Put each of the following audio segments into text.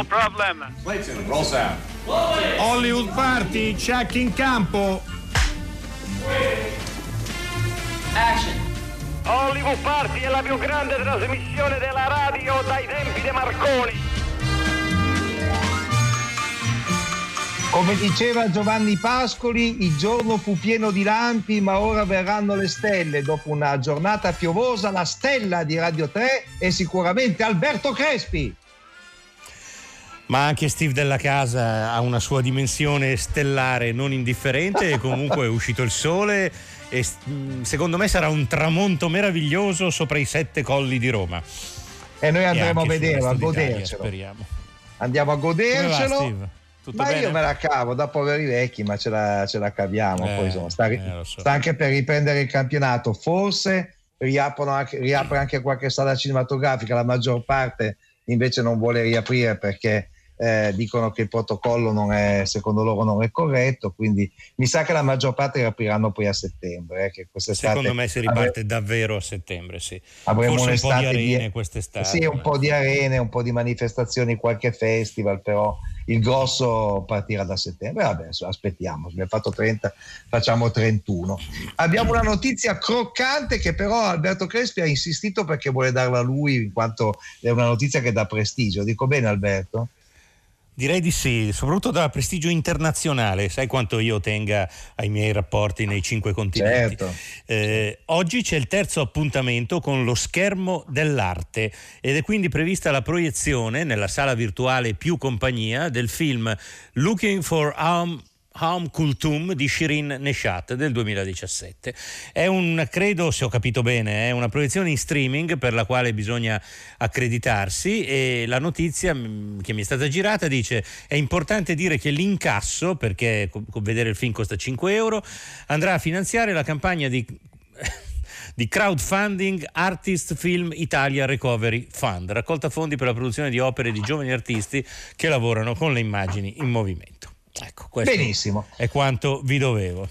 No problem. Clayton, roll sound. Hollywood Party, check in campo. Action. Hollywood Party è la più grande trasmissione della radio dai tempi di Marconi. Come diceva Giovanni Pascoli, il giorno fu pieno di lampi, ma ora verranno le stelle. Dopo una giornata piovosa, la stella di Radio 3 è sicuramente Alberto Crespi. Ma anche Steve della Casa ha una sua dimensione stellare non indifferente e comunque è uscito il sole e mm, secondo me sarà un tramonto meraviglioso sopra i sette colli di Roma. E noi andremo E a vederlo, a godercelo. Speriamo. Andiamo a Come va, godercelo. Tutto Ma bene? io me la cavo da poveri vecchi, ma ce la, ce la caviamo. Eh, Poi, insomma, sta, eh, so. sta anche per riprendere il campionato. Forse anche, riapre anche qualche sala cinematografica, la maggior parte invece non vuole riaprire perché eh, dicono che il protocollo non è, secondo loro non è corretto, quindi mi sa che la maggior parte riapriranno poi a settembre. eh, che quest'estate Secondo me si avre- riparte davvero a settembre, sì. avremo Forse un po' di un'estate arene quest'estate. Sì, un po' di arene, un po' di manifestazioni, qualche festival, però il grosso partirà da settembre. Vabbè, aspettiamo, abbiamo fatto 30, facciamo 31. Abbiamo una notizia croccante che però Alberto Crespi ha insistito perché vuole darla a lui in quanto è una notizia che dà prestigio. Dico bene Alberto? Direi di sì, soprattutto da prestigio internazionale, sai quanto io tenga ai miei rapporti nei cinque continenti. Certo. Eh, oggi c'è il terzo appuntamento con lo schermo dell'arte ed è quindi prevista la proiezione nella sala virtuale più compagnia del film Looking for Home Home Kultum di Shirin Neshat del 2017. È un, credo, se ho capito bene, è una proiezione in streaming per la quale bisogna accreditarsi e la notizia mm, che mi è stata girata dice è importante dire che l'incasso, perché vedere il film costa 5 euro, andrà a finanziare la campagna di di crowdfunding Artist Film Italia Recovery Fund, raccolta fondi per la produzione di opere di giovani artisti che lavorano con le immagini in movimento. Ecco, questo Benissimo. è quanto vi dovevo.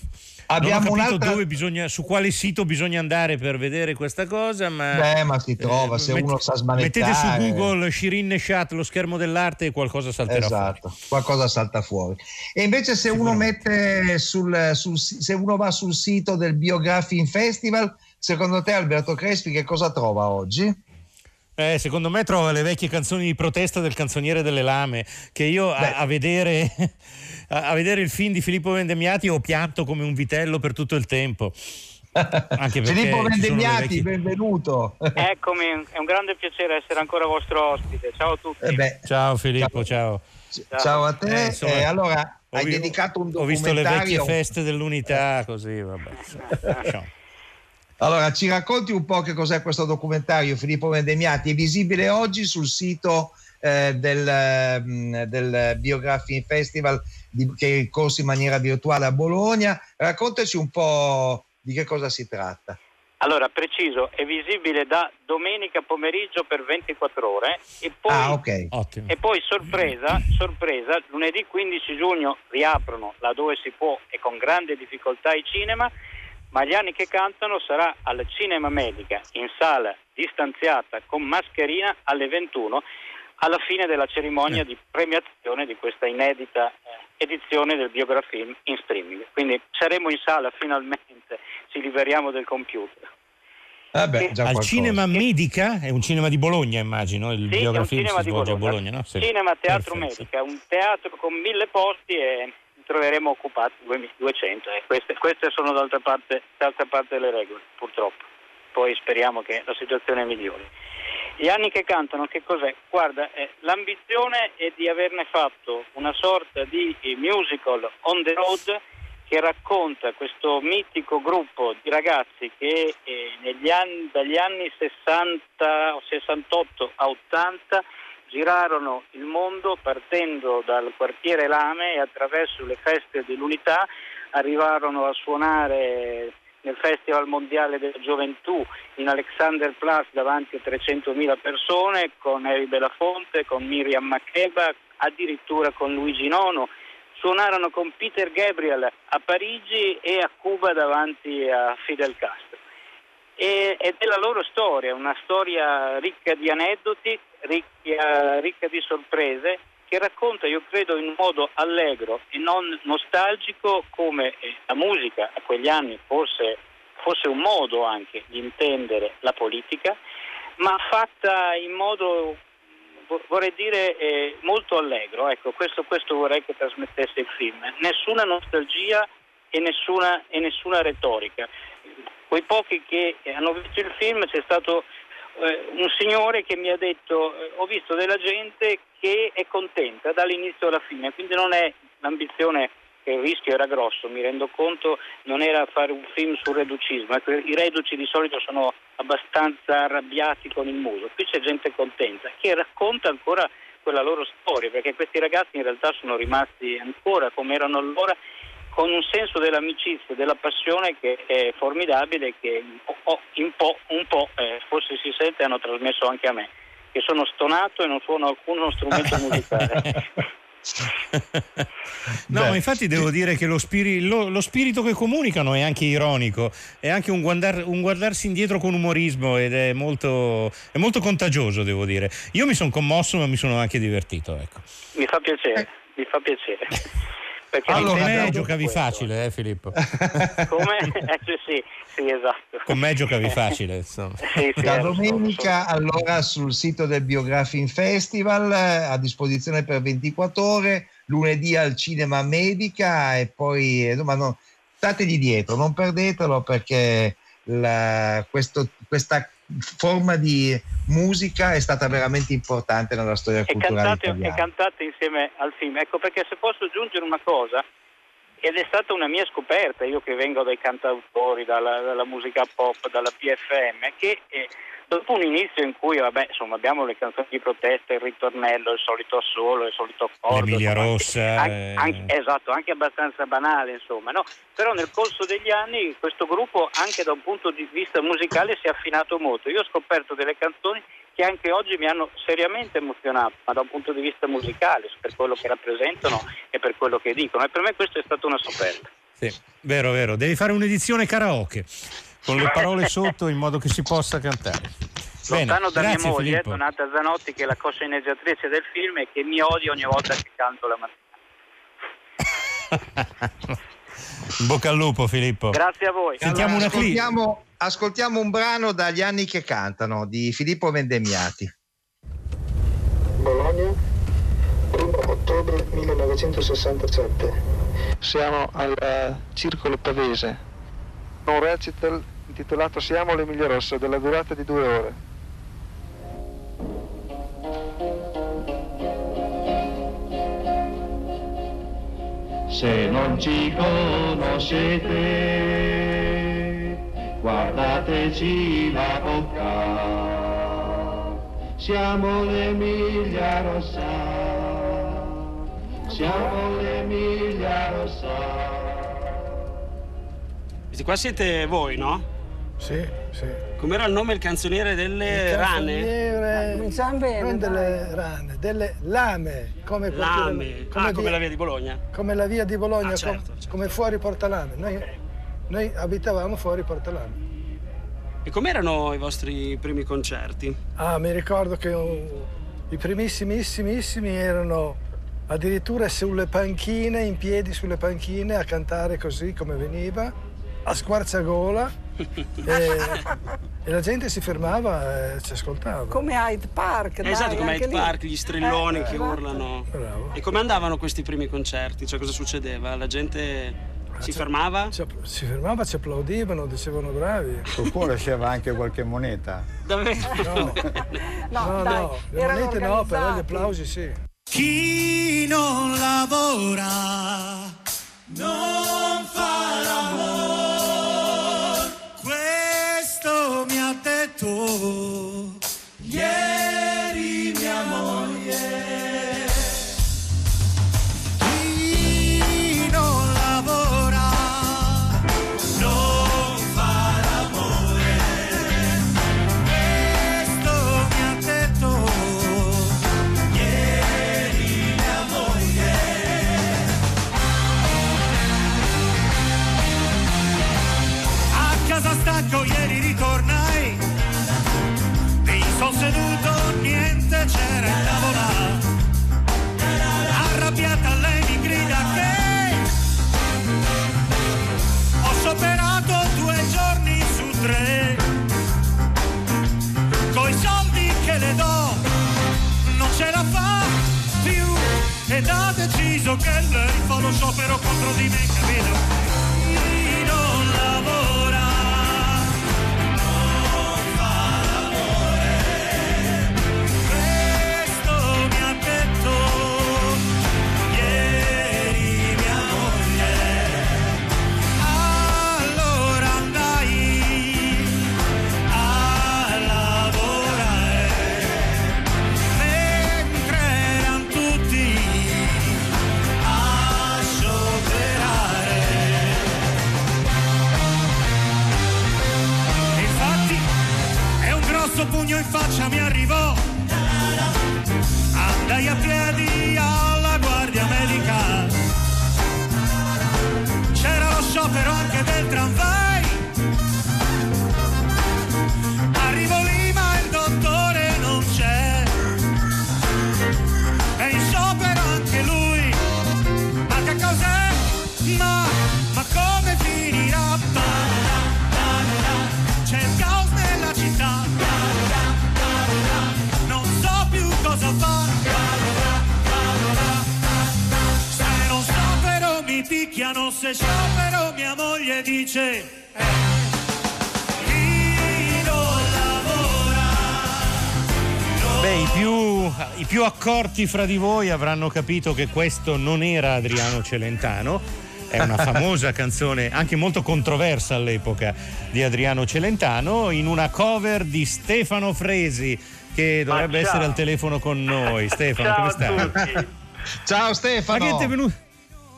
Abbiamo non un'altra- dove bisogna, su quale sito bisogna andare per vedere questa cosa, ma... Beh, ma si trova, se met- uno sa Mettete su smanettare. Google Shirin Neshat, lo schermo dell'arte e qualcosa salterà fuori. Esatto, qualcosa salta fuori. E invece se uno mette sul, sul- se uno va sul sito del Biographing Festival, secondo te Alberto Crespi che cosa trova oggi? Eh, secondo me trova le vecchie canzoni di protesta del canzoniere delle lame, che io a, a vedere, a, a vedere il film di Filippo Vendemiati ho pianto come un vitello per tutto il tempo. Filippo Vendemiati, vecchie- benvenuto. Eccomi, è un grande piacere essere ancora vostro ospite. Ciao a tutti. Eh beh, Ciao Filippo, ciao. ciao a te. Eh, insomma, Eh, allora, hai vi- dedicato un Ho visto le vecchie documentario. feste dell'unità, così, vabbè. Lasciamo. Allora, ci racconti un po' che cos'è questo documentario, Filippo Vendemiati? È visibile oggi sul sito eh, del, ehm, del Biographing Festival di- che è in corso in maniera virtuale a Bologna. Raccontaci un po' di che cosa si tratta. Allora, preciso, è visibile da domenica pomeriggio per 24 ore e poi, Ah, ok. Ottimo. e poi sorpresa, sorpresa, lunedì 15 giugno riaprono laddove si può e con grande difficoltà i cinema, ma gli anni che cantano sarà al Cinema Medica in sala distanziata con mascherina alle 21 alla fine della cerimonia di premiazione di questa inedita eh, edizione del Biografilm in streaming. Quindi saremo in sala finalmente, ci liberiamo del computer. Vabbè, già Al cinema Medica, è un cinema di Bologna immagino, il Sì, biografilm si di svolge Bologna. a Bologna, no? Sì. Cinema Teatro Perfetto. Medica, un teatro con mille posti e troveremo occupati 200 e queste, queste sono d'altra parte, d'altra parte le regole, purtroppo. Poi speriamo che la situazione migliori. Gli anni che cantano, che cos'è? Guarda, eh, l'ambizione è di averne fatto una sorta di eh, musical on the road che racconta questo mitico gruppo di ragazzi che eh, anni, dagli anni 60 o 68 a 80 girarono il mondo partendo dal quartiere Lame e attraverso le feste dell'unità arrivarono a suonare nel Festival Mondiale della Gioventù in Alexanderplatz davanti a 300.000 persone con Eri Belafonte, con Miriam Makeba, addirittura con Luigi Nono. Suonarono con Peter Gabriel a Parigi e a Cuba davanti a Fidel Castro. E, ed è la loro storia, una storia ricca di aneddoti, ricca, ricca di sorprese che racconta, io credo, in modo allegro e non nostalgico come eh, la musica a quegli anni fosse, fosse un modo anche di intendere la politica, ma fatta in modo, vorrei dire, eh, molto allegro. Ecco, questo, questo vorrei che trasmettesse il film. Nessuna nostalgia e nessuna, e nessuna retorica quei pochi che hanno visto il film c'è stato eh, un signore che mi ha detto eh, ho visto della gente che è contenta dall'inizio alla fine, quindi non è l'ambizione che il rischio era grosso, mi rendo conto, non era fare un film sul reducismo, ecco, i reduci di solito sono abbastanza arrabbiati con il muso, qui c'è gente contenta che racconta ancora quella loro storia, perché questi ragazzi in realtà sono rimasti ancora come erano allora con un senso dell'amicizia, della passione che è formidabile che un po', un po' eh, forse si sente hanno trasmesso anche a me, che sono stonato e non suono alcuno strumento musicale. no, ma infatti devo dire che lo, spiri, lo, lo, spirito che comunicano è anche ironico, è anche un, guardar, un guardarsi indietro con umorismo ed è molto, è molto, contagioso, devo dire. Io mi sono commosso, ma mi sono anche divertito. Ecco. Mi fa piacere, mi fa piacere. Perché allora, con me giocavi questo. facile, eh Filippo? Come? Eh, sì, sì, esatto. Con me giocavi facile, insomma. Sì, sì, da domenica allora sul sito del Biographing Festival a disposizione per 24 ore, lunedì al Cinema Medica e poi insomma, no, stategli dietro, non perdetelo perché la, questo, questa forma di musica è stata veramente importante nella storia è culturale cantate, italiana. È cantata insieme al film. Ecco perché se posso aggiungere una cosa, ed è stata una mia scoperta, io che vengo dai cantautori, dalla, dalla musica pop, dalla PFM, che eh, dopo un inizio in cui vabbè, insomma, abbiamo le canzoni di protesta, il ritornello, il solito assolo, il solito accordo. Emilia Rossa. Anche, anche, eh. esatto, anche abbastanza banale, insomma. No? Però nel corso degli anni questo gruppo, anche da un punto di vista musicale, si è affinato molto. Io ho scoperto delle canzoni che anche oggi mi hanno seriamente emozionato, ma da un punto di vista musicale, per quello che rappresentano e per quello che dicono. E per me questa è stata una scoperta. Sì, vero, vero. Devi fare un'edizione karaoke con le parole sotto in modo che si possa cantare. Lontano da mia moglie, Filippo. Donata Zanotti, che è la co-sceneggiatrice del film e che mi odia ogni volta che canto la mattina. Bocca al lupo Filippo. Grazie a voi. Sentiamo allora, una ascoltiamo, ascoltiamo un brano dagli anni che cantano di Filippo Vendemiati. Bologna, 1 ottobre 1967. Siamo al uh, Circolo Pavese. Un recital intitolato Siamo l'Emilia Rossa della durata di due ore. Se non ci conoscete, guardateci la bocca. Siamo l'Emilia Rossa, siamo l'Emilia Rossa. Questi qua siete voi, no? Sì, sì. Com'era il nome il canzoniere delle il rane? Cominciamo bene. Non delle rane, delle lame. Come lame. Come, ah, via, come la via di Bologna? Come la via di Bologna, ah, certo, com, certo. come fuori Portalame. Noi, okay. Noi abitavamo fuori Portalame. E com'erano i vostri primi concerti? Ah, mi ricordo che uh, i primissimissimi erano addirittura sulle panchine, in piedi sulle panchine, a cantare così come veniva, a squarciagola e, e, la gente si fermava e ci ascoltava. Come Hyde Park, dai, Esatto, come Hyde lì. Park, gli strilloni eh, che esatto. urlano. Bravo. E come andavano questi primi concerti? Cioè cosa succedeva? La gente si fermava? Si fermava, ci applaudivano, dicevano bravi. Oppure c'era anche qualche moneta. Davvero? No, no, no, dai, no. le monete no, però gli applausi sì. Chi non lavora non fa l'amore. detto ed ha deciso che lei fa lo sciopero contro di me, accorti fra di voi avranno capito che questo non era Adriano Celentano. È una famosa canzone, anche molto controversa all'epoca, di Adriano Celentano, in una cover di Stefano Fresi, che dovrebbe essere al telefono con noi. Stefano, Ciao come stai? Ciao Ma Stefano. che ti è venuto,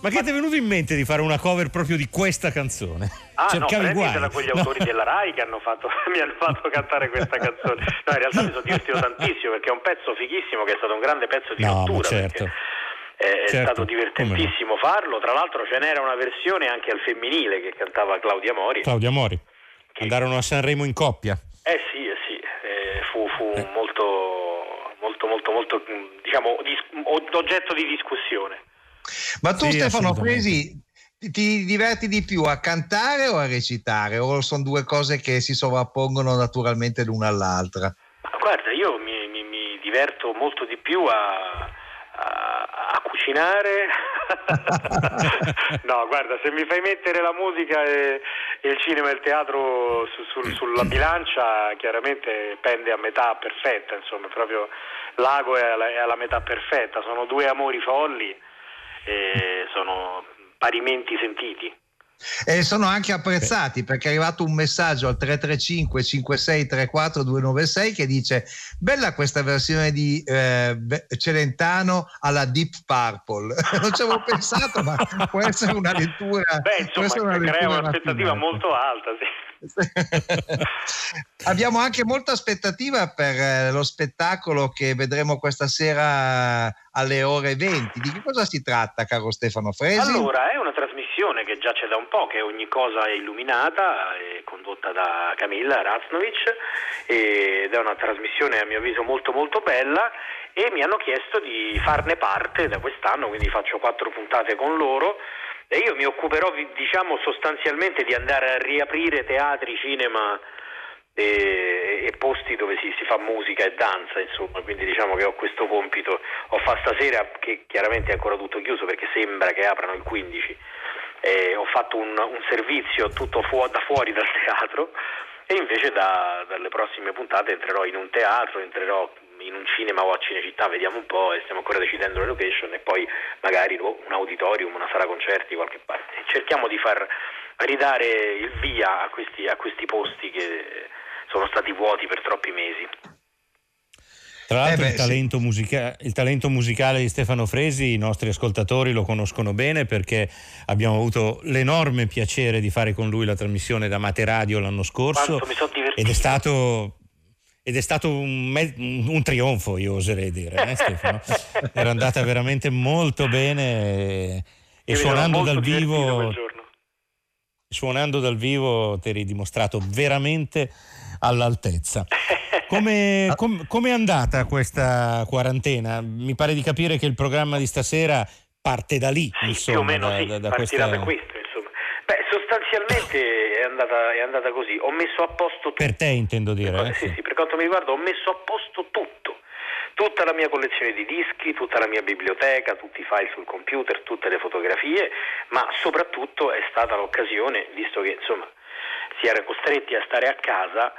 ma che ti è venuto in mente di fare una cover proprio di questa canzone? Ah, Cercavi no, guai? quegli No. autori della RAI che hanno fatto, mi hanno fatto cantare questa canzone. No, in realtà mi sono divertito tantissimo perché è un pezzo fighissimo che è stato un grande pezzo di No, ma rottura. certo. È, Certo, stato divertentissimo farlo. Tra l'altro ce n'era una versione anche al femminile che cantava Claudia Mori. Claudia Mori. Andarono a Sanremo in coppia. Eh sì, eh sì, eh, fu, fu molto, molto, molto, molto, mh, diciamo, dis- oggetto di discussione. Ma tu Sì, Stefano. Fresi ti- ti diverti di più a cantare o a recitare? O sono due cose che si sovrappongono naturalmente l'una all'altra? Ma guarda, io mi, mi- mi diverto molto di più a, a- a cucinare. no, guarda, se mi fai mettere la musica e, e il cinema e il teatro su- sul- sulla bilancia, chiaramente pende a metà perfetta, insomma, proprio l'ago è alla, è alla metà perfetta. Sono due amori folli e sono parimenti sentiti. E sono anche apprezzati perché è arrivato un messaggio al 335 5634 296 che dice bella questa versione di eh, Celentano alla Deep Purple. non ci avevo pensato ma può essere una lettura. Beh, insomma, una crea un'aspettativa molto alta, sì. Abbiamo anche molta aspettativa per eh, lo spettacolo che vedremo questa sera alle ore 20. Di che cosa si tratta, caro Stefano Fresi? Allora, è una trasmissione che già c'è da un po', che ogni cosa è illuminata, è condotta da Camilla Raznovic ed è una trasmissione a mio avviso molto molto bella e mi hanno chiesto di farne parte da quest'anno, quindi faccio quattro puntate con loro e io mi occuperò diciamo sostanzialmente di andare a riaprire teatri, cinema e, e posti dove si, si fa musica e danza, insomma, quindi diciamo che ho questo compito. Ho fatto stasera che chiaramente è ancora tutto chiuso perché sembra che aprano il 15. Eh, ho fatto un, un servizio tutto fu- da fuori dal teatro e invece da- dalle prossime puntate entrerò in un teatro, entrerò in un cinema o a Cinecittà, vediamo un po' e stiamo ancora decidendo le location e poi magari un auditorium, una sala concerti, qualche parte. Cerchiamo di far ridare il via a questi, a questi posti che sono stati vuoti per troppi mesi. Tra l'altro Eh beh, il, talento musica- il talento musicale di Stefano Fresi i nostri ascoltatori lo conoscono bene perché abbiamo avuto l'enorme piacere di fare con lui la trasmissione da Mate Radio l'anno scorso Quanto mi sono divertito. ed è stato, ed è stato un, me- un trionfo io oserei dire eh, Stefano era andata veramente molto bene e, e suonando dal vivo suonando dal vivo ti eri dimostrato veramente all'altezza. Come, com- come è andata questa quarantena? Mi pare di capire che il programma di stasera parte da lì, Sì, insomma, più o meno da, sì, da- da partirà questa- da questo. Insomma. Beh, sostanzialmente è andata, è andata così. Ho messo a posto tutto. Per te intendo dire. eh, sì, sì. sì, per quanto mi riguarda ho messo a posto tutto. tutta la mia collezione di dischi, tutta la mia biblioteca, tutti i file sul computer, tutte le fotografie, ma soprattutto è stata l'occasione, visto che insomma si era costretti a stare a casa,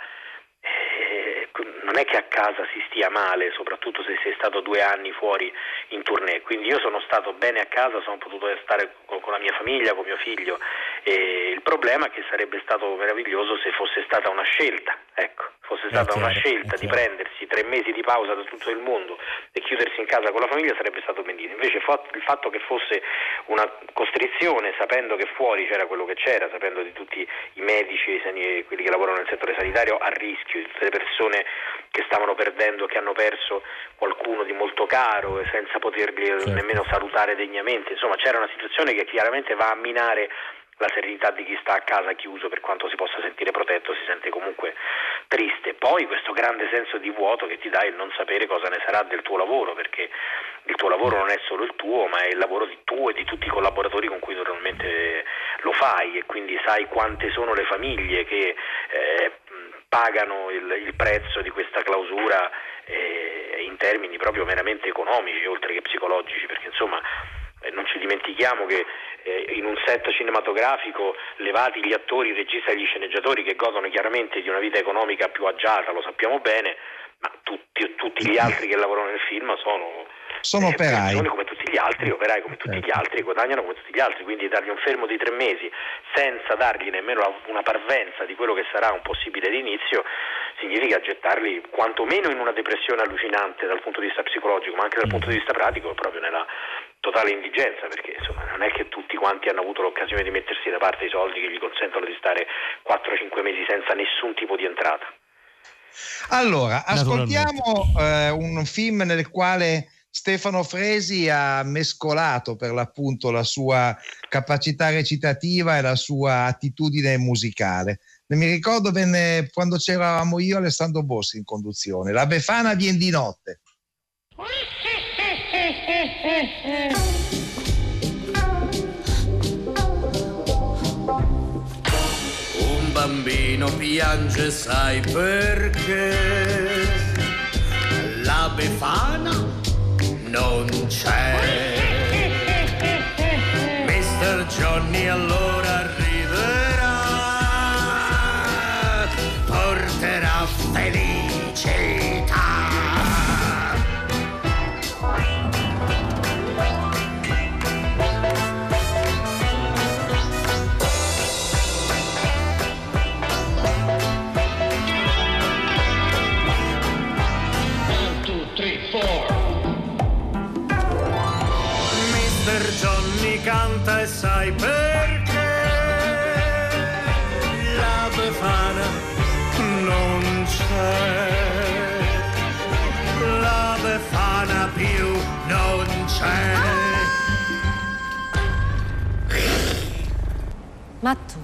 eh, non è che a casa si stia male, soprattutto se sei stato due anni fuori in tournée, quindi io sono stato bene a casa, sono potuto stare con, con la mia famiglia, con mio figlio. E il problema è che sarebbe stato meraviglioso se fosse stata una scelta, ecco, fosse stata chiaro, una scelta di prendersi tre mesi di pausa da tutto il mondo e chiudersi in casa con la famiglia sarebbe stato bellissimo, invece il fatto che fosse una costrizione, sapendo che fuori c'era quello che c'era, sapendo di tutti i medici, sani- quelli che lavorano nel settore sanitario a rischio, di tutte le persone che stavano perdendo, che hanno perso qualcuno di molto caro e senza poterli Certo. nemmeno salutare degnamente, insomma c'era una situazione che chiaramente va a minare la serenità di chi sta a casa chiuso per quanto si possa sentire protetto si sente comunque triste. Poi questo grande senso di vuoto che ti dà il non sapere cosa ne sarà del tuo lavoro perché il tuo lavoro non è solo il tuo ma è il lavoro di tuo e di tutti i collaboratori con cui normalmente lo fai. E quindi sai quante sono le famiglie che eh, pagano il, il prezzo di questa clausura eh, in termini proprio meramente economici oltre che psicologici perché insomma eh, non ci dimentichiamo che in un set cinematografico levati gli attori, il regista e gli sceneggiatori che godono chiaramente di una vita economica più agiata, lo sappiamo bene, ma tutti, tutti gli altri che lavorano nel film sono, Sono eh, operai. come tutti gli altri, operai come tutti gli altri, guadagnano come tutti gli altri, quindi dargli un fermo di tre mesi senza dargli nemmeno una parvenza di quello che sarà un possibile d'inizio significa gettarli quantomeno in una depressione allucinante dal punto di vista psicologico, ma anche dal punto di vista pratico, proprio nella totale indigenza, perché insomma non è che tutti quanti hanno avuto l'occasione di mettersi da parte i soldi che gli consentono di stare 4-5 mesi senza nessun tipo di entrata. Allora, ascoltiamo eh, un film nel quale Stefano Fresi ha mescolato per l'appunto la sua capacità recitativa e la sua attitudine musicale. Mi ricordo bene quando c'eravamo io e Alessandro Bossi in conduzione. La Befana viene di notte. Un bambino piange, sai perché? La Befana non c'è. Mr. Johnny allora arriverà, porterà felicità. Canta e sai perché la Befana non c'è. La Befana più non c'è. Ma tu,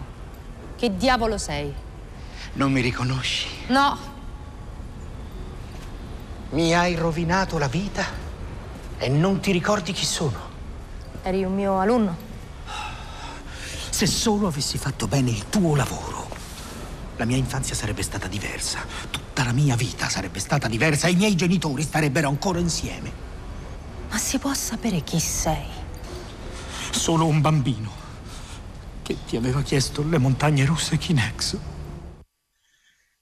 che diavolo sei? Non mi riconosci? No, Mi hai rovinato la vita e non ti ricordi chi sono. Eri un mio alunno. Se solo avessi fatto bene il tuo lavoro, la mia infanzia sarebbe stata diversa. Tutta la mia vita sarebbe stata diversa e i miei genitori starebbero ancora insieme. Ma si può sapere chi sei? Solo un bambino che ti aveva chiesto le montagne russe Kinex.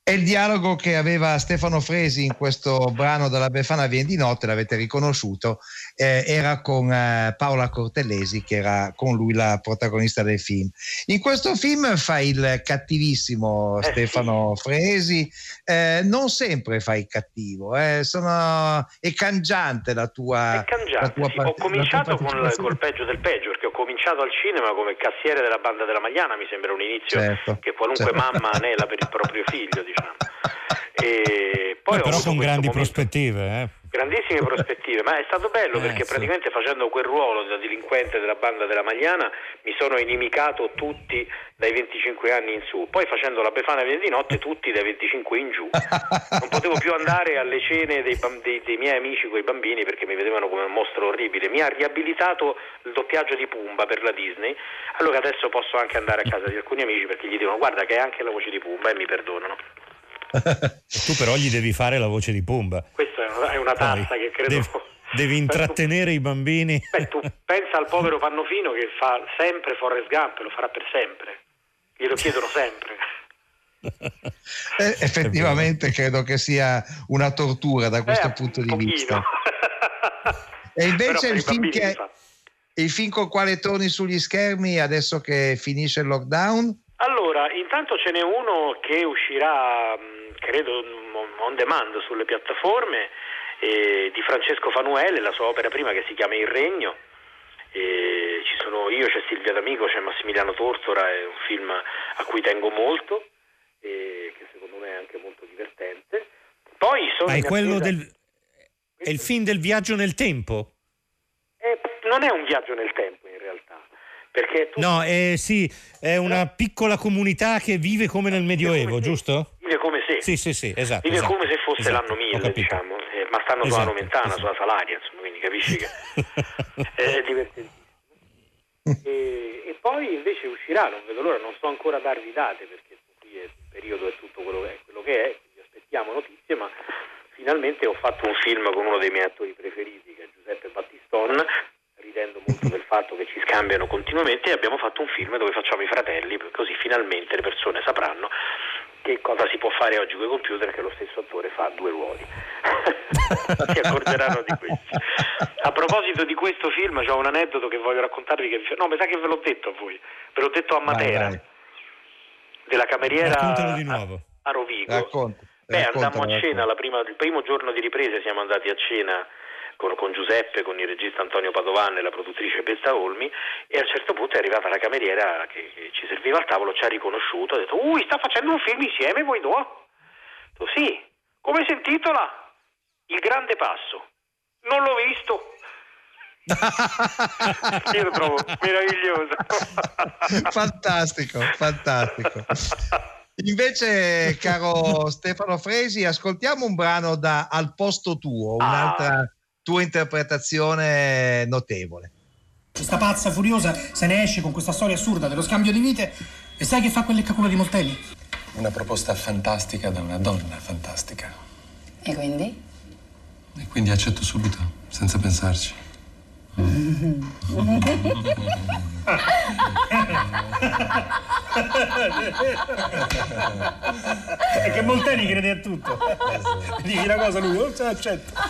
E il dialogo che aveva Stefano Fresi in questo brano della Befana Viene di notte, l'avete riconosciuto, eh, era con eh, Paola Cortellesi, che era con lui la protagonista del film. In questo film fa il cattivissimo Eh, Stefano Fresi, eh, non sempre fa il cattivo, eh, sono- è cangiante la tua... Cangiante, la tua sì. Ho la tua cominciato con col peggio del peggio, perché ho cominciato al cinema come cassiere della banda della Magliana, mi sembra un inizio Certo, che qualunque certo. mamma anela per il proprio figlio, diciamo. E poi ho però con grandi momento- prospettive. Eh. Grandissime prospettive, ma è stato bello Eh, perché sì. praticamente facendo quel ruolo da delinquente della banda della Magliana mi sono inimicato tutti dai 25 anni in su, poi facendo la Befana di notte tutti dai 25 in giù. Non potevo più andare alle cene dei, dei- dei miei amici con i bambini perché mi vedevano come un mostro orribile. Mi ha riabilitato il doppiaggio di Pumba per la Disney, allora adesso posso anche andare a casa di alcuni amici perché gli dicono guarda che è anche la voce di Pumba e mi perdonano. Tu però gli devi fare la voce di Pumba. Questa è una, è una tassa Poi, che credo... Devi, devi intrattenere i bambini. Beh, tu pensa al povero Pannofino che fa sempre Forrest Gump, lo farà per sempre. Glielo chiedono sempre. Eh, effettivamente credo che sia una tortura da questo eh, punto di vista. e invece il film, che, il film con quale torni sugli schermi adesso che finisce il lockdown? Allora, intanto ce n'è uno che uscirà, credo, on demand sulle piattaforme eh, di Francesco Fanuele, la sua opera prima che si chiama Il Regno. E ci sono io, c'è Silvia D'Amico, c'è Massimiliano Tortora, è un film a cui tengo molto e che secondo me è anche molto divertente. Poi sono Ma è quello del... È il film del viaggio nel tempo? Eh, non è un viaggio nel tempo. Perché tu... No, eh, sì, è una eh? piccola comunità che vive come nel Medioevo, giusto? Vive come se. Sì, sì, sì, esatto. Vive esatto, come se fosse esatto, l'anno 1000, diciamo, eh, ma stanno esatto, sulla Nomentana, esatto. sulla Salaria, insomma, quindi capisci che è divertentissimo. E, e, poi invece uscirà, non vedo l'ora, non sto ancora darvi date perché periodo è tutto quello che è, quello che è quindi aspettiamo notizie, ma finalmente ho fatto un film con uno dei miei attori preferiti, che è Giuseppe Battiston, ridendo molto del fatto che ci scambiano continuamente e abbiamo fatto un film dove facciamo i fratelli, così finalmente le persone sapranno che cosa si può fare oggi con i computer che lo stesso attore fa due ruoli. si accorgeranno di questo. A proposito di questo film, c'è un aneddoto che voglio raccontarvi che no, mi sa che ve l'ho detto a voi, ve l'ho detto a Matera. Vai, vai della cameriera a, a Rovigo. Racconta, Beh, andammo a cena, prima, il primo giorno di riprese siamo andati a cena con, con, Giuseppe, con il regista Antonio Padovan e la produttrice Betta Olmi e a un certo punto è arrivata la cameriera che, che ci serviva al tavolo, ci ha riconosciuto, ha detto, ui, sta facendo un film insieme voi due? Detto, sì, come si intitola? Il grande passo. Non l'ho visto. Io lo trovo meraviglioso. fantastico, fantastico. Invece, caro Stefano Fresi, ascoltiamo un brano da Al posto tuo, un'altra ah. Tua interpretazione notevole. Questa pazza furiosa se ne esce con questa storia assurda dello scambio di vite e sai che fa quel leccaculo di Moltelli? Una proposta fantastica da una donna fantastica. E quindi? E quindi accetto subito, senza pensarci. È che Molteni crede a tutto. Dici una cosa lui, non se l'accetta.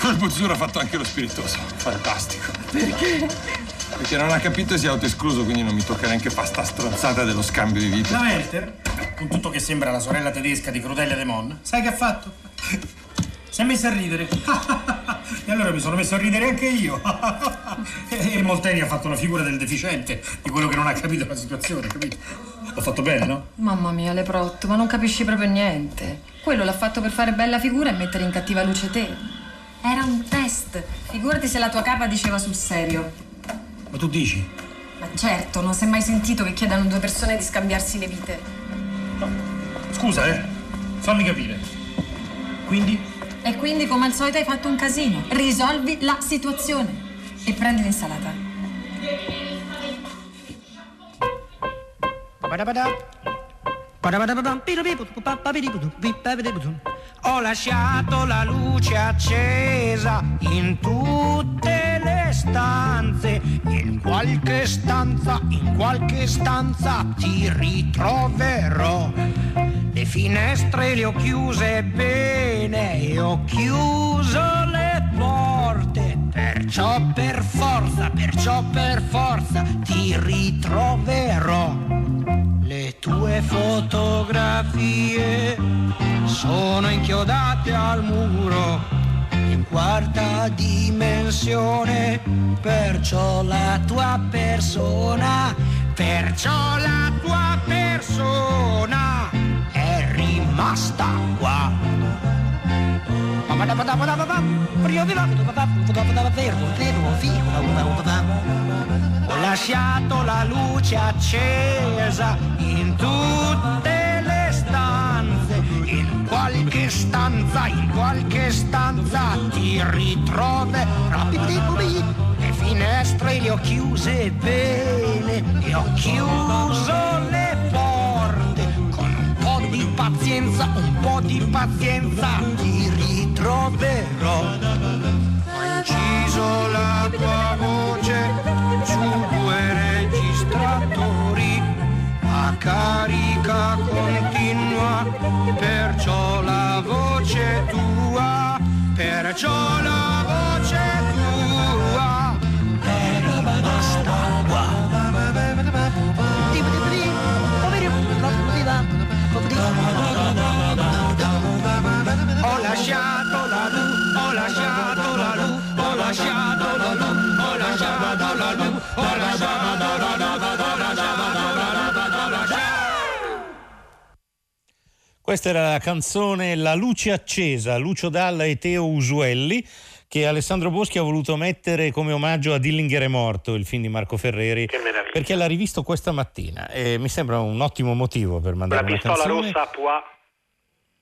Quel Buzzuro ha fatto anche lo spiritoso. Fantastico. Perché? Perché non ha capito e si è autoescluso, quindi non mi tocca neanche fare sta stronzata dello scambio di vita. La Werther, con tutto che sembra la sorella tedesca di Crudele de Mon, sai che ha fatto? Si è messa a ridere. e allora mi sono messo a ridere anche io. e Molteni ha fatto la figura del deficiente, di quello che non ha capito la situazione, capito? L'ho fatto bene, no? Mamma mia, Leprotto, ma non capisci proprio niente. Quello l'ha fatto per fare bella figura e mettere in cattiva luce te. Era un test. Figurati se la tua capa diceva sul serio. Ma tu dici? Ma certo, non si è mai sentito che chiedano due persone di scambiarsi le vite. No. Scusa, eh. Fammi capire. Quindi? E quindi, come al solito, hai fatto un casino. Risolvi la situazione. E prendi l'insalata. Ho lasciato la luce accesa in tutte le stanze. In qualche stanza, in qualche stanza ti ritroverò le finestre le ho chiuse bene e ho chiuso le porte. Perciò per forza, perciò per forza ti ritroverò. Le tue fotografie sono inchiodate al muro in quarta dimensione, perciò la tua persona, perciò la tua persona rimasta qua. Ho lasciato la luce accesa in tutte le stanze, in qualche stanza, in qualche stanza ti ritroverò. Le finestre le ho chiuse bene. E ho chiuso le porte pazienza, un po' di pazienza, ti ritroverò. Ho inciso la tua voce su due registratori a carica continua, perciò la voce tua, perciò la Questa era la canzone La luce accesa, Lucio Dalla e Teo Usuelli, che Alessandro Boschi ha voluto mettere come omaggio a Dillinger è morto, il film di Marco Ferreri, perché l'ha rivisto questa mattina e mi sembra un ottimo motivo per La mandare una pistola canzone. rossa a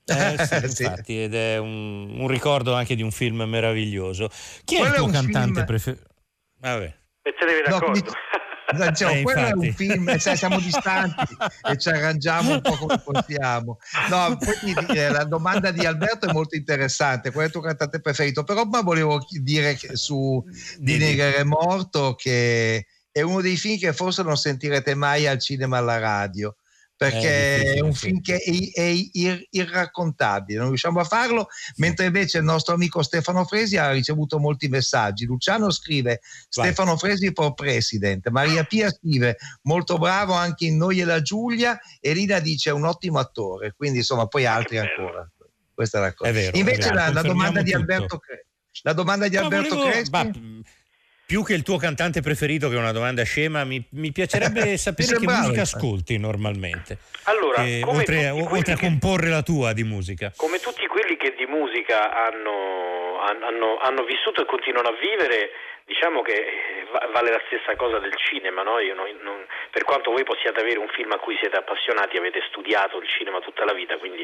Pois. Eh, sì, infatti, ed è un, un ricordo anche di un film meraviglioso. Chi è Quello il è tuo un cantante film- preferito? Vabbè. Mettetevi No, d'accordo. quindi- Diciamo, Eh, quello è un infatti. film, sai, siamo distanti e ci arrangiamo un po' come possiamo. No, poi eh, la domanda di Alberto è molto interessante. Qual è il tuo cantante preferito? Però ma volevo dire su Di Negre è morto che è uno dei film che forse non sentirete mai al cinema alla radio. Perché è, un film che è, è ir- irraccontabile, non riusciamo a farlo, mentre invece il nostro amico Stefano Fresi ha ricevuto molti messaggi. Luciano scrive: Vai. Stefano Fresi for President. Maria Pia scrive: molto bravo anche in Noi e la Giulia. E Lina dice: un ottimo attore. Quindi, insomma, poi altri ancora. Questa è la cosa. È vero, Invece, è la, la domanda di tutto. Alberto Cre- la domanda di Alberto volevo- Crespi. ma, più che il tuo cantante preferito, che è una domanda scema, mi, mi piacerebbe sapere che musica ascolti normalmente. Allora, Che come oltre, oltre a che- comporre la tua di musica. come tutti quelli che di musica hanno, han- hanno- hanno vissuto e continuano a vivere, diciamo che eh, va- vale la stessa cosa del cinema. no? Io non- non- per quanto voi possiate avere un film a cui siete appassionati, avete studiato il cinema tutta la vita, quindi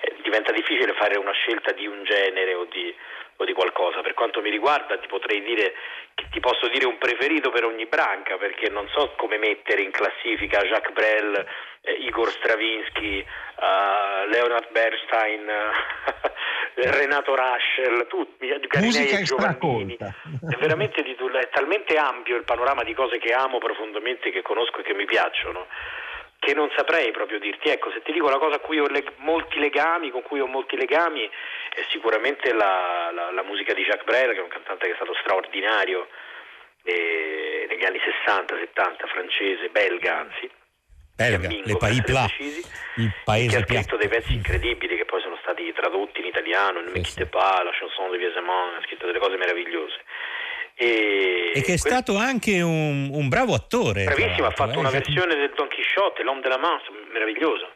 eh, diventa difficile fare una scelta di un genere o di, o di qualcosa. Per quanto mi riguarda, ti potrei dire che ti posso dire un preferito per ogni branca, perché non so come mettere in classifica Jacques Brel, eh, Igor Stravinsky, eh, Leonard Bernstein, eh, Renato Raschel, tutti, Garinei Musica e Giovannini. È veramente di, è talmente ampio il panorama di cose che amo profondamente, che conosco e che mi piacciono, che non saprei proprio dirti. Ecco, se ti dico la cosa a cui ho leg- molti legami, con cui ho molti legami, è sicuramente la, la- la musica di Jacques Brel, che è un cantante che è stato straordinario eh, negli anni 60-70, francese, belga anzi. Belga, Fiammingo, le Pays precisi, il che paese ha scritto dei pezzi incredibili che poi sono stati tradotti in italiano, Ne me quitte pas, la chanson de Viesemont, ha scritto delle cose meravigliose. E, E che è questo- stato anche un, un bravo attore. bravissimo, ha fatto eh, una Jacques- versione del Don Chisciotte, L'Homme de la Main, meraviglioso.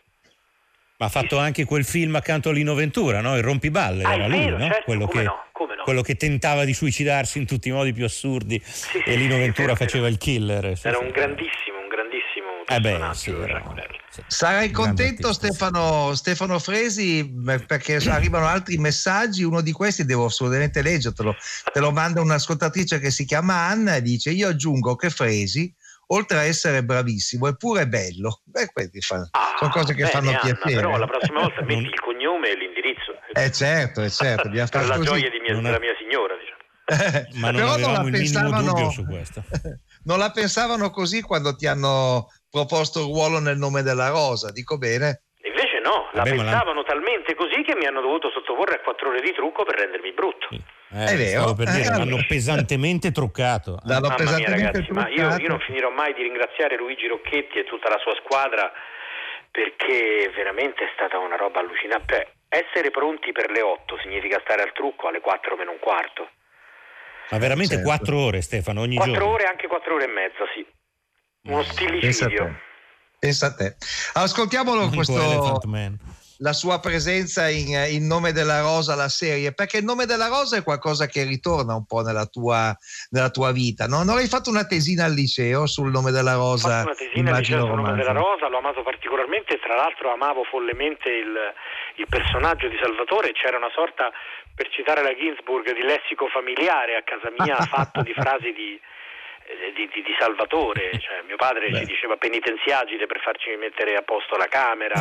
Ma ha fatto anche quel film accanto a Lino Ventura, no? Il rompiballe, Ah, era lui, vero, no? certo, quello, che, no, no. quello che tentava di suicidarsi in tutti i modi più assurdi e Lino Ventura faceva il killer. sì, Era sì. un grandissimo, un grandissimo Eh beh, personaggio. sì, era- sì. Sarai contento Stefano, Stefano Fresi perché arrivano altri messaggi, uno di questi devo assolutamente leggertelo, te lo manda un'ascoltatrice che si chiama Anna e dice io aggiungo che Fresi oltre a essere bravissimo è pure bello, Beh, fa- sono cose che Bene, fanno Anna, piacere. Però la prossima volta metti il cognome e l'indirizzo. Eh certo, eh certo, per la così. gioia di mia- Non è- della mia signora, diciamo. Ma non Però non avevamo la il minimo pensavano- dubbio su questo. non la pensavano così quando ti hanno proposto il ruolo nel nome della rosa, dico bene? Invece no, la Vabbè, la- pensavano talmente così che mi hanno dovuto sottoporre a quattro ore di trucco per rendermi brutto. Eh, È vero. stavo per dire, Eh, l'hanno pesantemente truccato. L'hanno Mamma mia pesantemente ragazzi, ma io, truccato. io non finirò mai di ringraziare Luigi Rocchetti e tutta la sua squadra perché veramente è stata una roba allucinante. Beh, essere pronti per le 8 significa stare al trucco alle 4 meno un quarto. Ma veramente Certo. quattro ore, Stefano, ogni 4 giorno. ore, anche 4 ore e mezza, sì. Uno Pensa a stillicidio. te. Pensa a te. Ascoltiamolo Unico questo, Elephant Man. La sua presenza in, in Nome della Rosa, la serie, perché il Nome della Rosa è qualcosa che ritorna un po' nella tua, nella tua vita. No? Non hai fatto una tesina al liceo sul Nome della Ho Rosa? fatto una tesina al liceo sul nome della Rosa, l'ho amato particolarmente tra l'altro amavo follemente il, il personaggio di Salvatore, c'era una sorta, per citare la Ginsburg, di lessico familiare a casa mia fatto di frasi di, di, di, di Salvatore, cioè, mio padre Beh. ci diceva penitenziagite per farci mettere a posto la camera,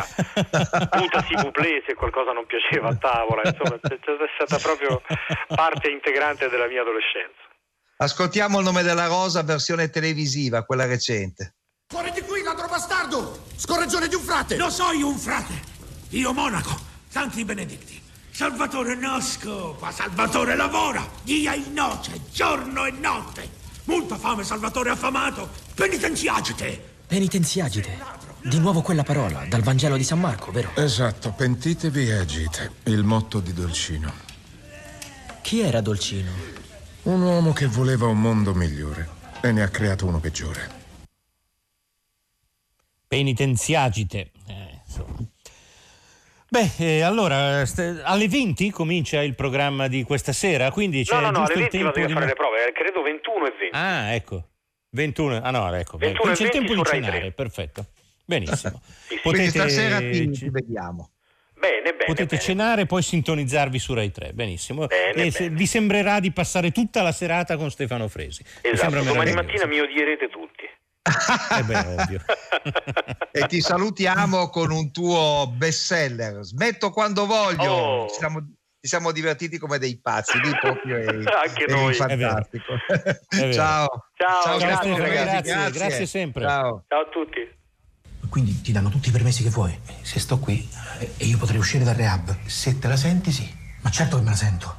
putasi puplé se qualcosa non piaceva a tavola, insomma è stata proprio parte integrante della mia adolescenza. Ascoltiamo il nome della rosa, versione televisiva, quella recente. Fuori di qui, ladro bastardo! Scorreggione di un frate! Non so io un frate, io monaco, santi benedetti. Salvatore non scopa, Salvatore lavora, dia e noce, giorno e notte. Molta fame, Salvatore affamato, penitenziagite. Penitenziagite. Di nuovo quella parola, dal Vangelo di San Marco, vero? Esatto, pentitevi e agite, il motto di Dolcino. Chi era Dolcino? Un uomo che voleva un mondo migliore e ne ha creato uno peggiore. Penitenziagite. Eh, insomma. Beh, eh, allora, st- alle 20 comincia il programma di questa sera, quindi c'è no, no, no, giusto il 20 tempo di... fare le prove, eh, credo 21 e 20. Ah, ecco. 21, ah no, ecco. 21 Quindi c'è il tempo 20 di cenare, 3. perfetto. Benissimo. Quindi stasera ti, ti vediamo. Bene, bene. Potete bene. cenare e poi sintonizzarvi su Rai 3, benissimo. Bene, e se- vi sembrerà di passare tutta la serata con Stefano Fresi. Esatto, domani mattina mi odierete tutti. Eh beh, ovvio. E ti salutiamo con un tuo bestseller. Smetto quando voglio. Oh. Ci, siamo, ci siamo divertiti come dei pazzi. Lì proprio eri, Anche eri noi. fantastico. vero. Ciao. Ciao, Ciao, grazie, grazie, ragazzi. grazie, grazie sempre. Ciao. Ciao a tutti. Quindi ti danno tutti i permessi che vuoi. Se sto qui e io potrei uscire dal rehab, se te la senti, sì. Ma certo che me la sento.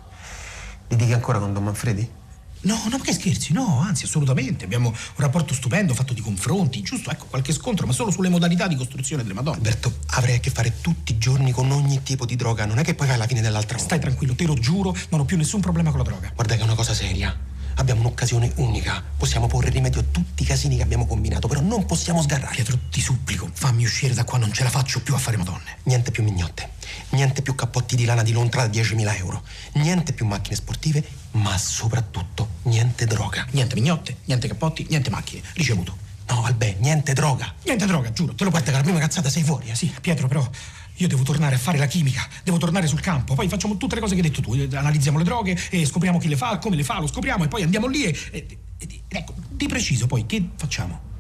Litighi ancora con Don Manfredi? No, no, che scherzi, no, anzi, assolutamente. Abbiamo un rapporto stupendo, fatto di confronti, giusto, ecco, qualche scontro, ma solo sulle modalità di costruzione delle Madonne. Alberto, avrei a che fare tutti i giorni con ogni tipo di droga, non è che poi vai alla fine dell'altra Stai tranquillo, te lo giuro, non ho più nessun problema con la droga. Guarda che è una cosa seria. Abbiamo un'occasione unica. Possiamo porre rimedio a tutti i casini che abbiamo combinato, però non possiamo sgarrare. Pietro, ti supplico, fammi uscire da qua, non ce la faccio più a fare Madonne. Niente più mignotte, niente più cappotti di lana di Lontra da 10.000 euro, niente più macchine sportive, ma soprattutto niente droga. Niente mignotte, niente cappotti, niente macchine. Ricevuto. No, Albè, niente droga. Niente droga, giuro, te lo Guarda che la prima cazzata sei fuori, eh? Sì, Pietro, però io devo tornare a fare la chimica, devo tornare sul campo, poi facciamo tutte le cose che hai detto tu, eh, analizziamo le droghe e scopriamo chi le fa, come le fa, lo scopriamo e poi andiamo lì e, e- e- ecco, di preciso poi che facciamo?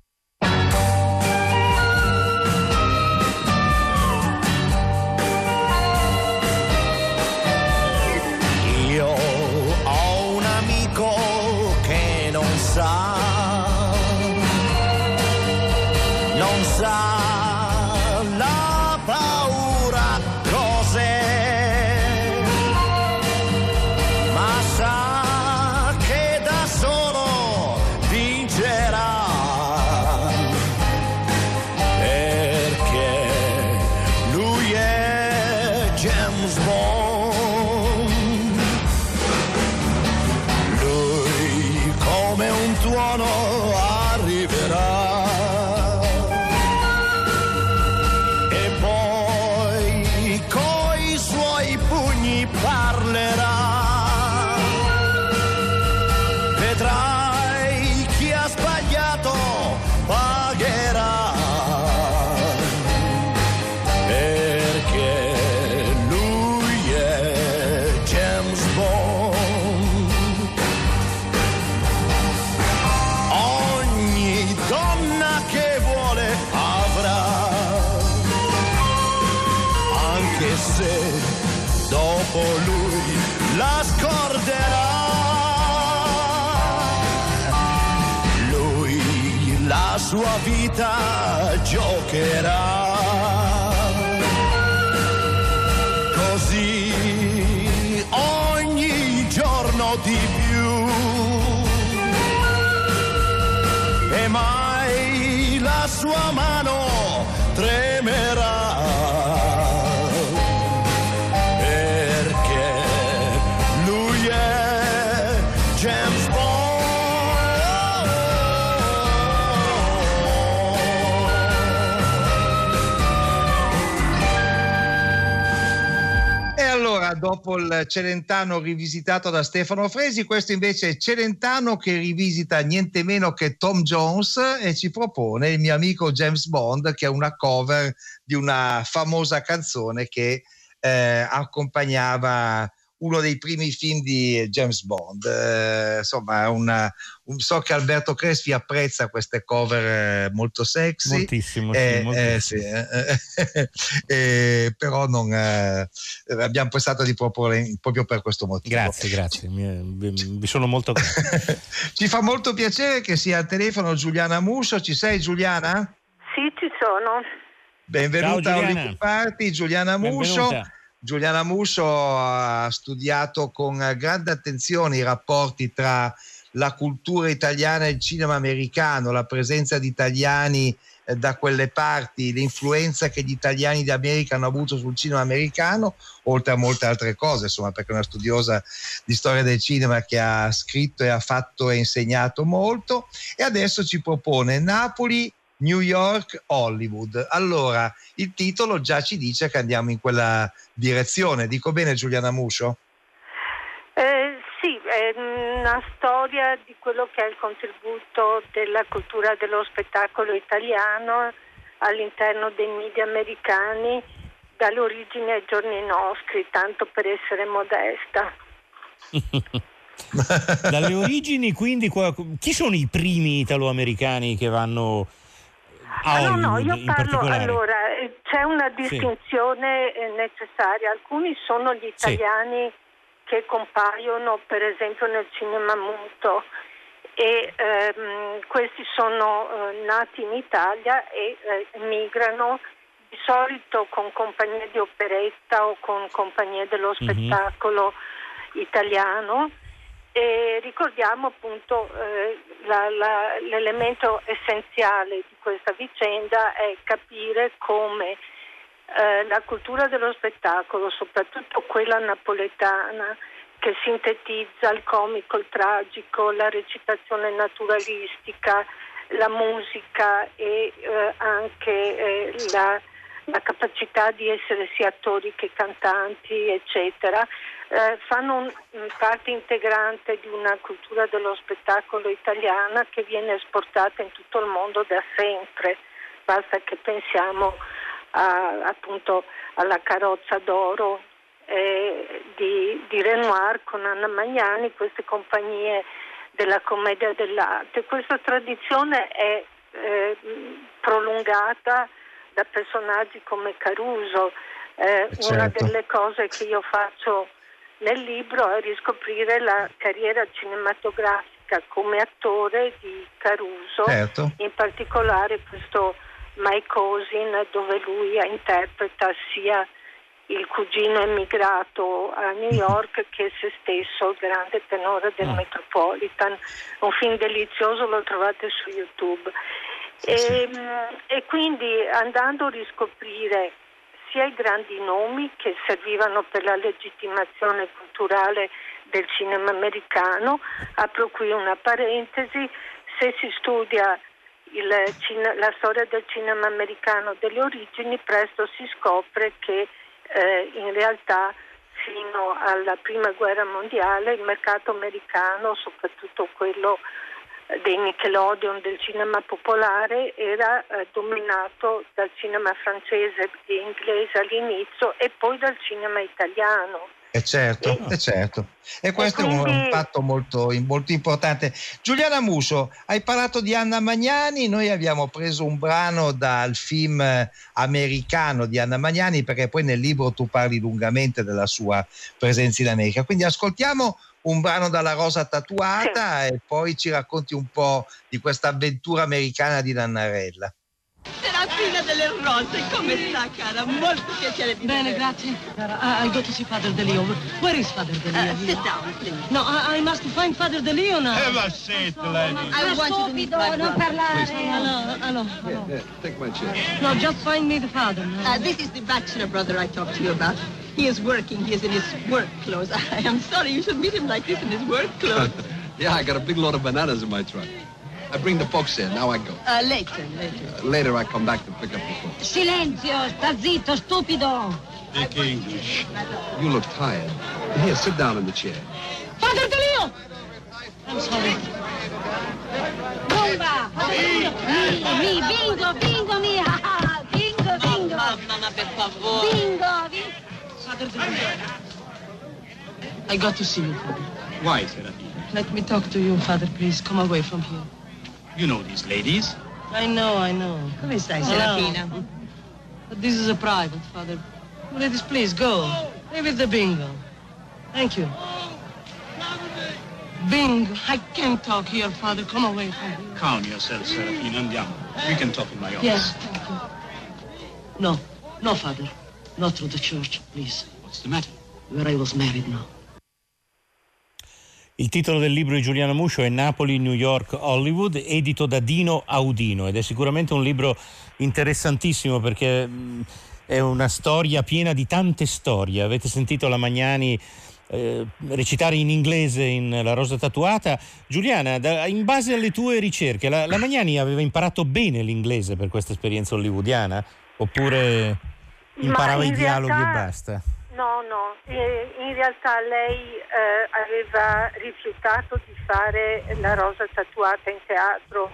Sa, non sa mai la sua mano tremerà. Dopo il Celentano rivisitato da Stefano Fresi, questo invece è Celentano che rivisita niente meno che Tom Jones e ci propone il mio amico James Bond, che è una cover di una famosa canzone che eh, accompagnava uno dei primi film di James Bond. Eh, insomma, una, un- so che Alberto Crespi apprezza queste cover eh, molto sexy. Moltissimo, sì, Eh, moltissimo. eh, sì, eh, eh, però non, eh, abbiamo pensato di proporre proprio per questo motivo. Grazie, grazie, mi, vi sono molto grato. Ci fa molto piacere che sia al telefono Giuliana Musso. Ci sei Giuliana? Sì, ci sono. Benvenuta Ciao, a Giuliana. Hollywood Party, Giuliana Musso. Benvenuta. Giuliana Musso ha studiato con grande attenzione i rapporti tra la cultura italiana e il cinema americano, la presenza di italiani eh, da quelle parti, l'influenza che gli italiani d'America hanno avuto sul cinema americano, oltre a molte altre cose, insomma, perché è una studiosa di storia del cinema che ha scritto e ha fatto e insegnato molto. E adesso ci propone Napoli, New York, Hollywood. Allora, il titolo già ci dice che andiamo in quella direzione. Dico bene Giuliana Muscio? Eh, sì, è una storia di quello che è il contributo della cultura dello spettacolo italiano all'interno dei media americani dalle origini ai giorni nostri, tanto per essere modesta. Dalle origini, quindi, chi sono i primi italo-americani che vanno Ah, no, no, io parlo allora, eh, c'è una distinzione eh, necessaria. Alcuni sono gli Sì. italiani che compaiono per esempio nel cinema muto e ehm, questi sono eh, nati in Italia e eh, migrano di solito con compagnie di operetta o con compagnie dello Mhm. spettacolo italiano e ricordiamo appunto eh, la- la- l'elemento essenziale di questa vicenda è capire come eh, la cultura dello spettacolo, soprattutto quella napoletana, che sintetizza il comico, il tragico, la recitazione naturalistica, la musica e eh, anche eh, la, la capacità di essere sia attori che cantanti, eccetera, eh, fanno un- parte integrante di una cultura dello spettacolo italiana che viene esportata in tutto il mondo da sempre. Basta che pensiamo a- appunto alla carrozza d'oro eh, di, di Renoir con Anna Magnani, queste compagnie della commedia dell'arte. Questa tradizione è eh, prolungata da personaggi come Caruso. Eh, Una Certo. delle cose che io faccio nel libro riscoprire la carriera cinematografica come attore di Caruso, Certo. in particolare questo My Cousin dove lui interpreta sia il cugino emigrato a New York che se stesso, il grande tenore del Metropolitan. Un film delizioso, lo trovate su YouTube. E, e quindi andando a riscoprire sia i grandi nomi che servivano per la legittimazione culturale del cinema americano, apro qui una parentesi, se si studia il la storia del cinema americano delle origini, presto si scopre che eh, in realtà fino alla prima guerra mondiale il mercato americano, soprattutto quello dei Nickelodeon del cinema popolare, era eh, dominato dal cinema francese e inglese all'inizio e poi dal cinema italiano. E certo, e certo. E questo è un- quindi- un fatto molto, molto importante. Giuliana Muso, hai parlato di Anna Magnani, noi abbiamo preso un brano dal film eh, americano di Anna Magnani perché poi nel libro tu parli lungamente della sua presenza in America. Quindi ascoltiamo un brano dalla Rosa Tatuata e poi ci racconti un po' di questa avventura americana di Nannarella. Serafina delle Rose, come sta, cara? Molto piacere di Bene, grazie. I, I'll go to see Father De Leo. Where is Father De Leo? Uh, sit down, please. No, I, I must find Father De Leo now. Have a seat, lady. I want you to meet my non parlare. Please. Allora, allora, allora. take my chair. No, just find me the father. No. Uh, this is the bachelor brother I talked to you about. He is working. He is in his work clothes. I am sorry you should meet him like this in his work clothes. yeah, I got a big load of bananas in my truck. I bring the folks in. Now I go. Uh, later, later. Uh, later I come back to pick up the folks. Silenzio, sta zitto, stupido. Speak English. You look tired. Here, sit down in the chair. Father De Leo! I'm sorry. Bomba! Father De Leo! Mi, mi, bingo, bingo, mia! Bingo, bingo! Mamma, ma per favore. Bingo, bingo! Father I got to see you, Father. Why, Serafina? Let me talk to you, Father, please. Come away from here. You know these ladies. I know, I know. Come stai, Oh, Serafina? no. But this is a private, Father. Ladies, please, go. Leave it the bingo. Thank you. Bingo. I can't talk here, Father. Come away from here. Calm yourself, Serafina. Andiamo. We can talk in my office. Yes, thank you. No, no, Father. Not through the church, please. What's the matter? Where I was married now. Il titolo del libro di Giuliano Muscio è Napoli, New York, Hollywood, edito da Dino Audino ed è sicuramente un libro interessantissimo perché mh, è una storia piena di tante storie. Avete sentito la Magnani eh, recitare in inglese in La Rosa Tatuata. Giuliana, da- in base alle tue ricerche, la, la Magnani aveva imparato bene l'inglese per questa esperienza hollywoodiana? Oppure imparava i dialoghi realtà- e basta? No, no, in realtà lei eh, aveva rifiutato di fare la rosa tatuata in teatro.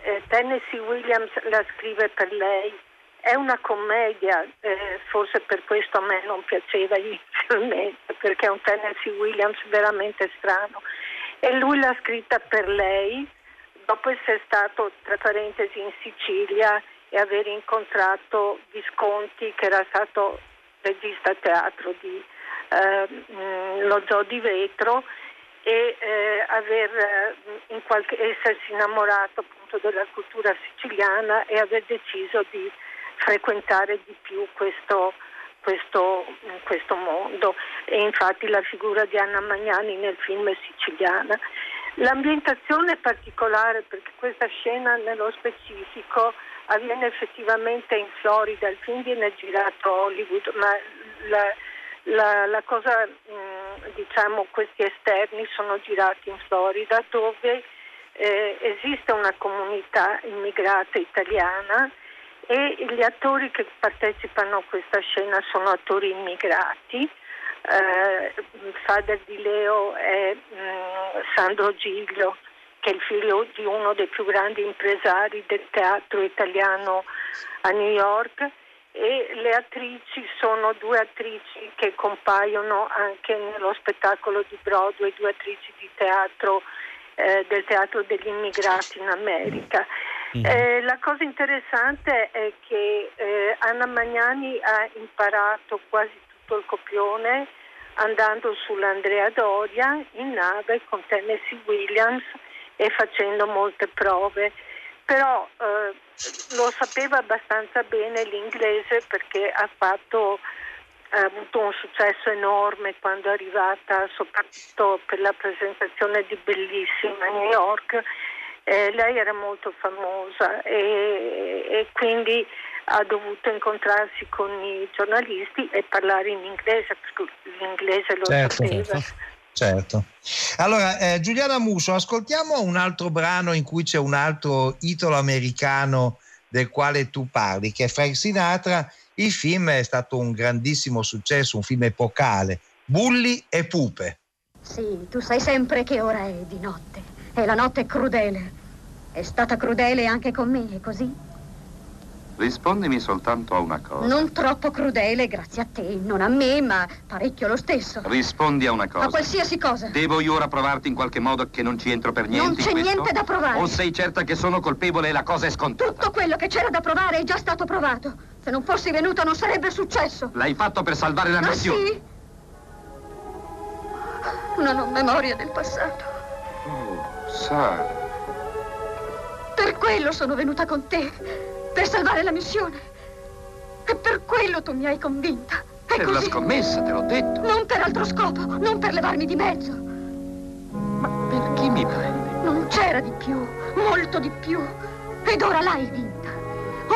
Eh, Tennessee Williams la scrive per lei. È una commedia, eh, forse per questo a me non piaceva inizialmente, perché è un Tennessee Williams veramente strano. E lui l'ha scritta per lei, dopo essere stato, tra parentesi, in Sicilia e aver incontrato Visconti, che era stato regista teatro di eh, Lo Zoo di Vetro e eh, aver eh, in qualche, essersi innamorato appunto della cultura siciliana e aver deciso di frequentare di più questo, questo, questo mondo e infatti la figura di Anna Magnani nel film è siciliana. L'ambientazione è particolare perché questa scena nello specifico avviene effettivamente in Florida, il film viene girato a Hollywood, ma la, la, la cosa, mh, diciamo, questi esterni sono girati in Florida dove eh, esiste una comunità immigrata italiana e gli attori che partecipano a questa scena sono attori immigrati. Eh, Fader di Leo è mh, Sandro Giglio, che è il figlio di uno dei più grandi impresari del teatro italiano a New York e le attrici sono due attrici che compaiono anche nello spettacolo di Broadway, due attrici di teatro eh, del teatro degli immigrati in America. Eh, la cosa interessante è che eh, Anna Magnani ha imparato quasi tutto il copione andando sull'Andrea Doria in nave con Tennessee Williams e facendo molte prove. Però eh, lo sapeva abbastanza bene l'inglese perché ha fatto ha avuto un successo enorme quando è arrivata soprattutto per la presentazione di Bellissima a New York. Eh, lei era molto famosa e, e quindi ha dovuto incontrarsi con i giornalisti e parlare in inglese perché l'inglese lo Certo, sapeva. certo. Certo. Allora, eh, Giuliana Muso, ascoltiamo un altro brano in cui c'è un altro italo americano del quale tu parli, che è Frank Sinatra. Il film è stato un grandissimo successo, un film epocale, Bulli e Pupe. Sì, tu sai sempre che ora è di notte. E la notte è crudele. È stata crudele anche con me, è così? Rispondimi soltanto a una cosa. Non troppo crudele, grazie a te, non a me, ma parecchio lo stesso. Rispondi a una cosa. A qualsiasi cosa. Devo io ora provarti in qualche modo che non ci entro per niente Non c'è niente da provare. O sei certa che sono colpevole e la cosa è scontata? Tutto quello che c'era da provare è già stato provato. Se non fossi venuta non sarebbe successo. L'hai fatto per salvare la Ah, missione? sì? Non ho memoria del passato. Sa. Per quello sono venuta con te. Per salvare la missione. E per quello tu mi hai convinta. È Per la così. scommessa, te l'ho detto. Non per altro scopo, non per levarmi di mezzo. Per chi mi prendi? Non c'era di più, molto di più. Ed ora l'hai vinta.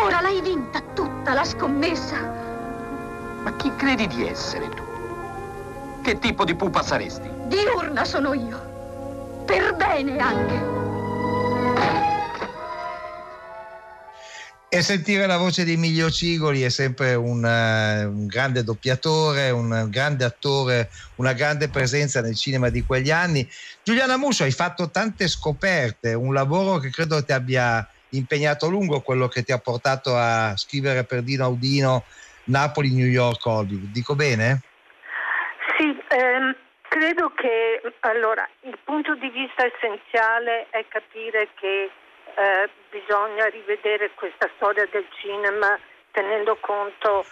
Ora l'hai vinta tutta la scommessa. Ma chi credi di essere tu? Che tipo di pupa saresti? Diurna sono io. Per bene anche. E sentire la voce di Emilio Cigoli è sempre un, eh, un grande doppiatore, un grande attore, una grande presenza nel cinema di quegli anni. Giuliana Musso, hai fatto tante scoperte, un lavoro che credo ti abbia impegnato a lungo, quello che ti ha portato a scrivere per Dino Audino Napoli, New York, Hollywood. Dico bene? Sì, ehm, credo che allora, il punto di vista essenziale è capire che eh, bisogna rivedere questa storia del cinema tenendo conto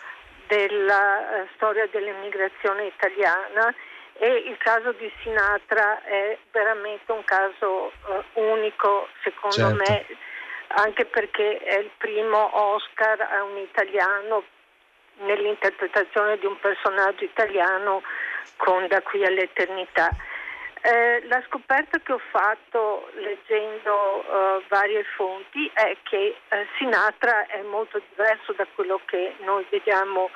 della uh, storia dell'immigrazione italiana e il caso di Sinatra è veramente un caso uh, unico secondo certo. me anche perché è il primo Oscar a un italiano nell'interpretazione di un personaggio italiano con Da qui all'eternità. Eh, la scoperta che ho fatto leggendo uh, varie fonti è che eh, Sinatra è molto diverso da quello che noi vediamo,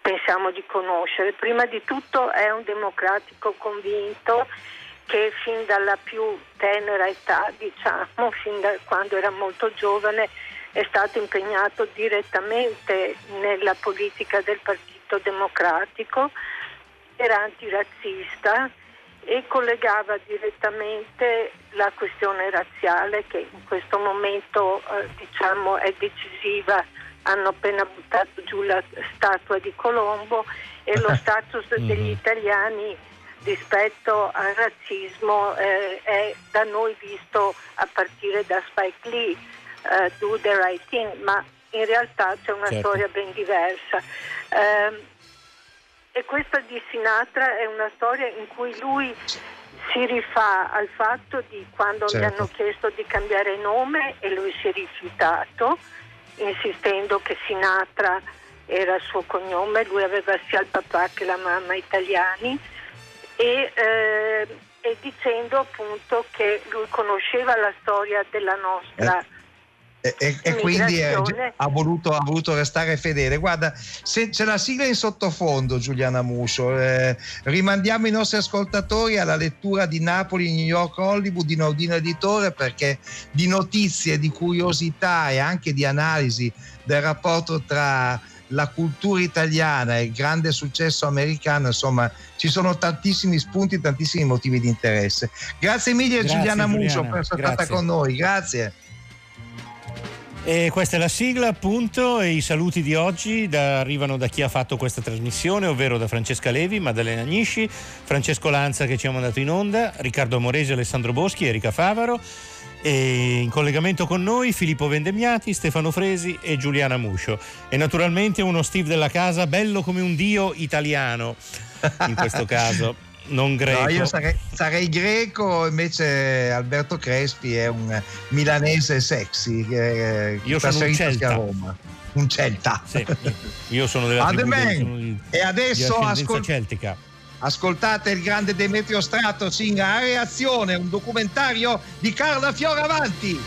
pensiamo di conoscere. Prima di tutto è un democratico convinto che fin dalla più tenera età, diciamo, fin da quando era molto giovane, è stato impegnato direttamente nella politica del Partito Democratico, era antirazzista e collegava direttamente la questione razziale che in questo momento eh, diciamo, è decisiva. Hanno appena buttato giù la statua di Colombo e lo status degli mm-hmm. italiani rispetto al razzismo eh, è da noi visto a partire da Spike Lee, uh, Do the Right Thing, ma in realtà c'è una certo. storia ben diversa. Uh, e questa di Sinatra è una storia in cui lui si rifà al fatto di quando certo. gli hanno chiesto di cambiare nome e lui si è rifiutato, insistendo che Sinatra era il suo cognome, lui aveva sia il papà che la mamma italiani e, eh, e dicendo appunto che lui conosceva la storia della nostra... Eh e, e, e quindi è, ha, voluto, ha, voluto, restare fedele. Guarda, se c'è la sigla in sottofondo, Giuliana Muscio, eh, rimandiamo i nostri ascoltatori alla lettura di Napoli, New York, Hollywood di Nordino Editore perché di notizie, di curiosità e anche di analisi del rapporto tra la cultura italiana e il grande successo americano, insomma, ci sono tantissimi spunti, tantissimi motivi di interesse. Grazie mille Grazie, Giuliana, Giuliana Muscio per essere stata con noi. Grazie. E questa è la sigla appunto e i saluti di oggi da, arrivano da chi ha fatto questa trasmissione, ovvero da Francesca Levi, Maddalena Agnisci, Francesco Lanza che ci ha mandato in onda, Riccardo Amoresi, Alessandro Boschi, Erika Favaro e in collegamento con noi Filippo Vendemmiati, Stefano Fresi e Giuliana Muscio. E naturalmente uno Steve della casa bello come un dio italiano in questo caso non greco. No, io sarei, sarei, greco, invece Alberto Crespi è un milanese sexy. Eh, io sono un celta. Roma. Un celta. Sì, io sono della tribù, di, e adesso ascol- celtica. ascoltate il grande Demetrio Stratos in A Reazione, un documentario di Carla Fioravanti.